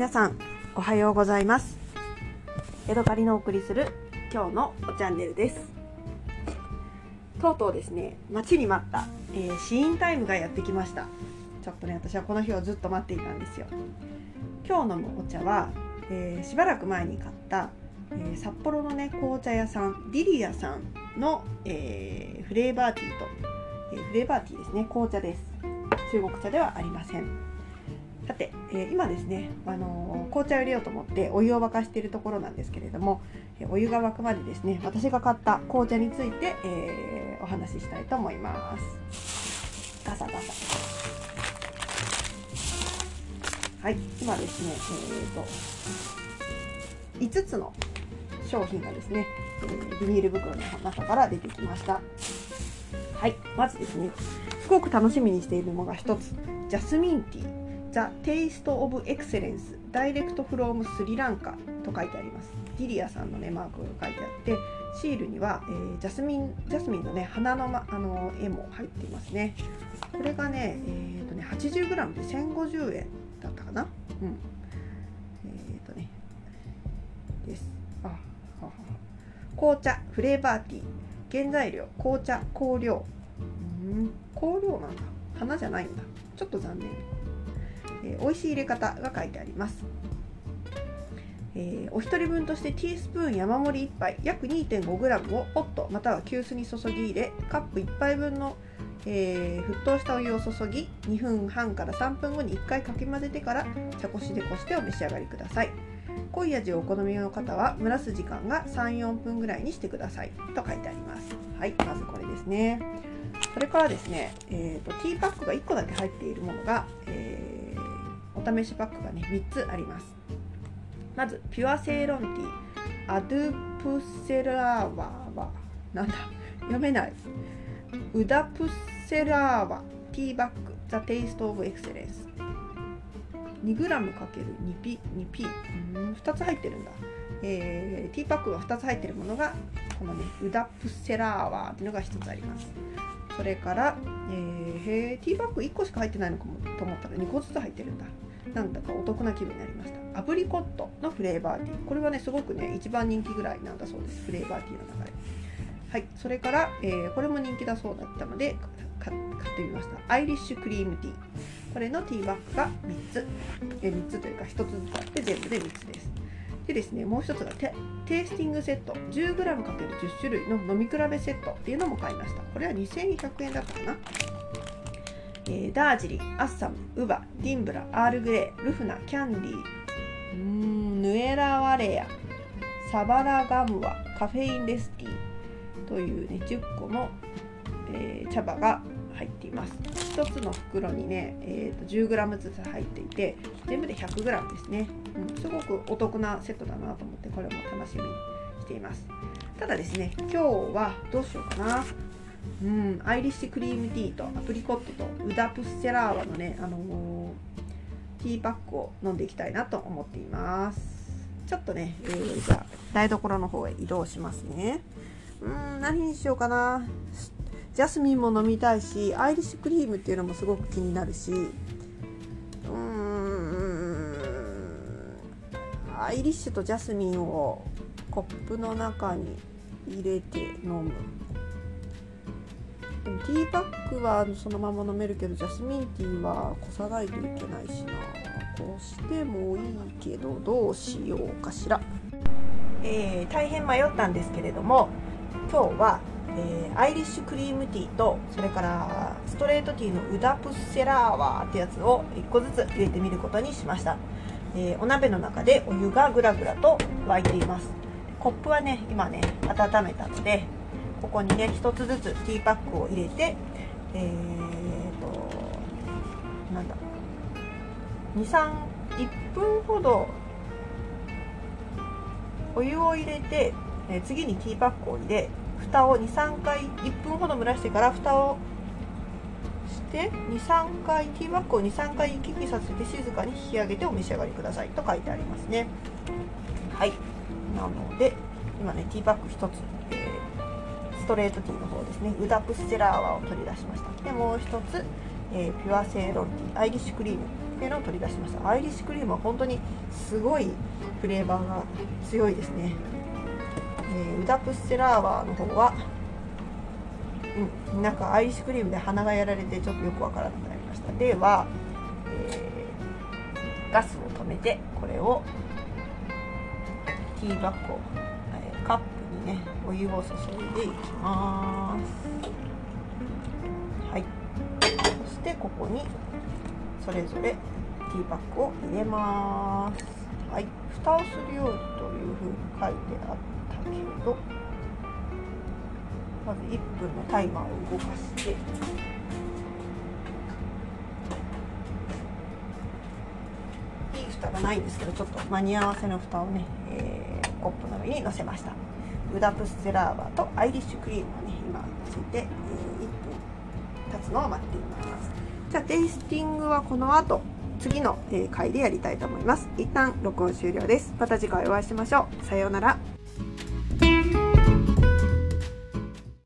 皆さんおはようございます。江戸カリのお送りする今日のチャンネルです。とうとうですね待ちに待った、えー、試飲タイムがやってきました。ちょっとね私はこの日をずっと待っていたんですよ。今日飲むお茶は、えー、しばらく前に買った、えー、札幌のね紅茶屋さんディリアさんの、えフレーバーティーと、えフレーバーティーですね紅茶です。中国茶ではありません。さて、えー、今ですね、あのー、紅茶を入れようと思ってお湯を沸かしているところなんですけれども、えー、お湯が沸くまでですね私が買った紅茶について、えお話ししたいと思います。ガサガサ。はい今ですねえーと、5つの商品がですね、えビニール袋の中から出てきました。はいまずですねすごく楽しみにしているのが1つジャスミンティー。The Taste of Excellence Direct from スリランカと書いてあります。ディリアさんのねマークが書いてあってシールには、えー、ジャスミンジャスミンのね花の,、ま、あの絵も入っていますね。これがね,、えーとね 80g で1050円だったかな？うん。え、ー、とねです。あはは紅茶フレーバーティー。原材料紅茶香料。うん。香料なんだ。花じゃないんだ。ちょっと残念。えー、美味しい入れ方が書いてあります、えー、お一人分としてティースプーン山盛り1杯約 2.5g をポットまたは急須に注ぎ入れカップ1杯分の、えー、沸騰したお湯を注ぎ2分半から3分後に1回かき混ぜてから茶こしでこしてお召し上がりください。濃い味をお好みの方は蒸らす時間が34分ぐらいにしてください。と書いてあります。はいまずこれですね。それからですね、えーと、ティーパックが1個だけ入っているものが、えーお試しパックがね3つあります。まずピュアセイロンティー。アドゥプセラーワーはなんだ？読めない。ウダプセラーワティーバッグ The Taste of Excellence。2g×2p 2p うん2つ入ってるんだ、えー、ティーパックが2つ入ってるものがこのねウダプセラーワーっていうのが1つあります。それから、えー、へティーバッグ1個しか入ってないのかもと思ったら2個ずつ入ってるんだ。なんだかお得な気分になりました。アプリコットのフレーバーティー。これはねすごくね一番人気ぐらいなんだそうです。フレーバーティーの中で。はいそれから、えー、これも人気だそうだったので買ってみました。アイリッシュクリームティー。これのティーバッグが3つ、え、3つというか1つずつあって全部で3つです。でですねもう1つがテテイスティングセット。10g×10 種類の飲み比べセットっていうのも買いました。これは2100円だったかな。えー、ダージリン、アッサム、ウバ、ディンブラ、アールグレー、ルフナ、キャンディー、んヌワラエリア、サバラガムワ、カフェインレスティーというね、10個の、えー、茶葉が入っています。1つの袋にね、えーと、10g ずつ入っていて、全部で 100g ですね、うん。すごくお得なセットだなと思って、これも楽しみにしています。ただですね、今日はどうしようかな。うん、アイリッシュクリームティーとアプリコットとウダプッセラーワのね、あのー、ティーパックを飲んでいきたいなと思っています。ちょっとね、えー、じゃあ台所の方へ移動しますね。うん何にしようかな。ジャスミンも飲みたいしアイリッシュクリームっていうのもすごく気になるし。うんアイリッシュとジャスミンをコップの中に入れて飲む。でもティーバッグはそのまま飲めるけどジャスミンティーはこさないといけないしな。こうしてもいいけどどうしようかしら、えー、大変迷ったんですけれども今日は、えー、アイリッシュクリームティーとそれからストレートティーのウダプッセラーワーってやつを1個ずつ入れてみることにしました、えー、お鍋の中でお湯がぐらぐらと沸いています。コップはね今ね温めたのでここにね1つずつティーパックを入れてえーとなんだ231分ほどお湯を入れて、えー、次にティーパックを入れ蓋を23回1分ほど蒸らしてから蓋をして23回ティーバッグを23回行き来させて静かに引き上げてお召し上がりください。と書いてありますね。はい。なので今ねティーバッグ1つ、えーストレートティーの方ですね。ウダプステラーワを取り出しました。でもう一つ、えー、ピュアセイロンティーアイリッシュクリームっていうのを取り出しました。アイリッシュクリームは本当にすごいフレーバーが強いですね、えー、ウダプッセラーワの方はうんなんかアイリッシュクリームで鼻がやられてちょっとよくわからなくなりました。では、えー、ガスを止めてこれをティーバッグを、カップねお湯を注いでいきます。はい。そしてここにそれぞれティーバッグを入れます。はい。蓋をするようにというふうに書いてあったけどまず1分のタイマーを動かして。いい蓋がないんですけどちょっと間に合わせの蓋をね、えー、コップの上に乗せました。ウダプステラーバとアイリッシュクリームをね今ついて、えー、1分経つのを待っています。じゃあテイスティングはこの後次の回でやりたいと思います。一旦録音終了です。また次回お会いしましょう。さようなら。